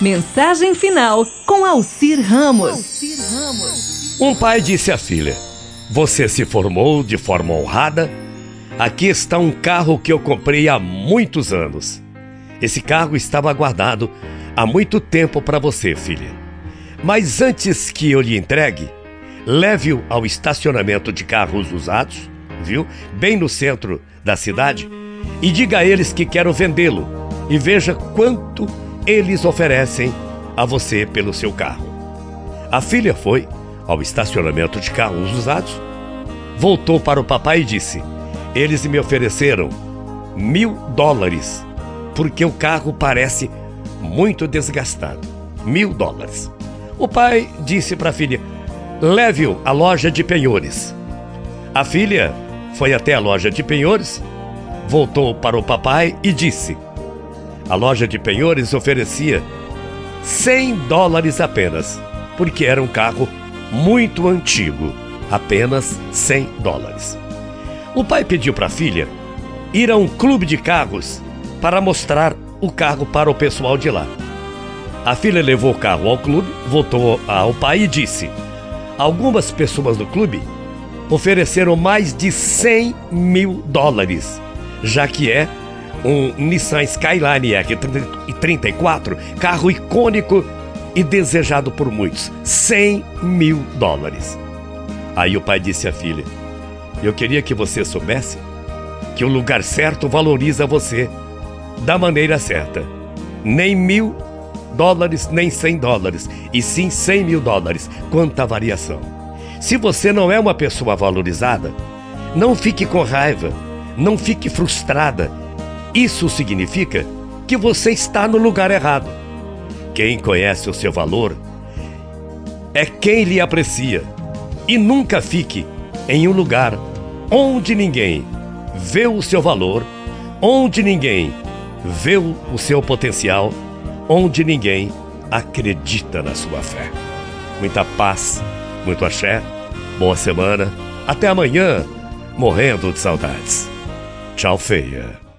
Mensagem final com Alcir Ramos. Um pai disse à filha: Você se formou de forma honrada? Aqui está um carro que eu comprei há muitos anos. Esse carro estava guardado há muito tempo para você, filha. Mas antes que eu lhe entregue, leve-o ao estacionamento de carros usados, viu? Bem no centro da cidade, e diga a eles que quero vendê-lo e veja quanto eles oferecem a você pelo seu carro. A filha foi ao estacionamento de carros usados, voltou para o papai e disse: Eles me ofereceram mil dólares, porque o carro parece muito desgastado. Mil dólares. O pai disse para a filha: Leve-o à loja de penhores. A filha foi até a loja de penhores, voltou para o papai e disse: A loja de penhores oferecia 100 dólares apenas, porque era um carro muito antigo. Apenas 100 dólares. O pai pediu para a filha ir a um clube de carros para mostrar o carro para o pessoal de lá. A filha levou o carro ao clube, voltou ao pai e disse: Algumas pessoas do clube ofereceram mais de 100 mil dólares, já que é um Nissan Skyline R34, carro icônico e desejado por muitos. 100 mil dólares. Aí o pai disse à filha: Eu queria que você soubesse que o lugar certo valoriza você da maneira certa. Nem mil dólares, nem cem dólares, e sim cem mil dólares. Quanta variação! Se você não é uma pessoa valorizada, não fique com raiva, não fique frustrada. Isso significa que você está no lugar errado. Quem conhece o seu valor é quem lhe aprecia. E nunca fique em um lugar onde ninguém vê o seu valor, onde ninguém vê o seu potencial, onde ninguém acredita na sua fé. Muita paz, muito axé, boa semana, até amanhã, morrendo de saudades. Tchau, feia.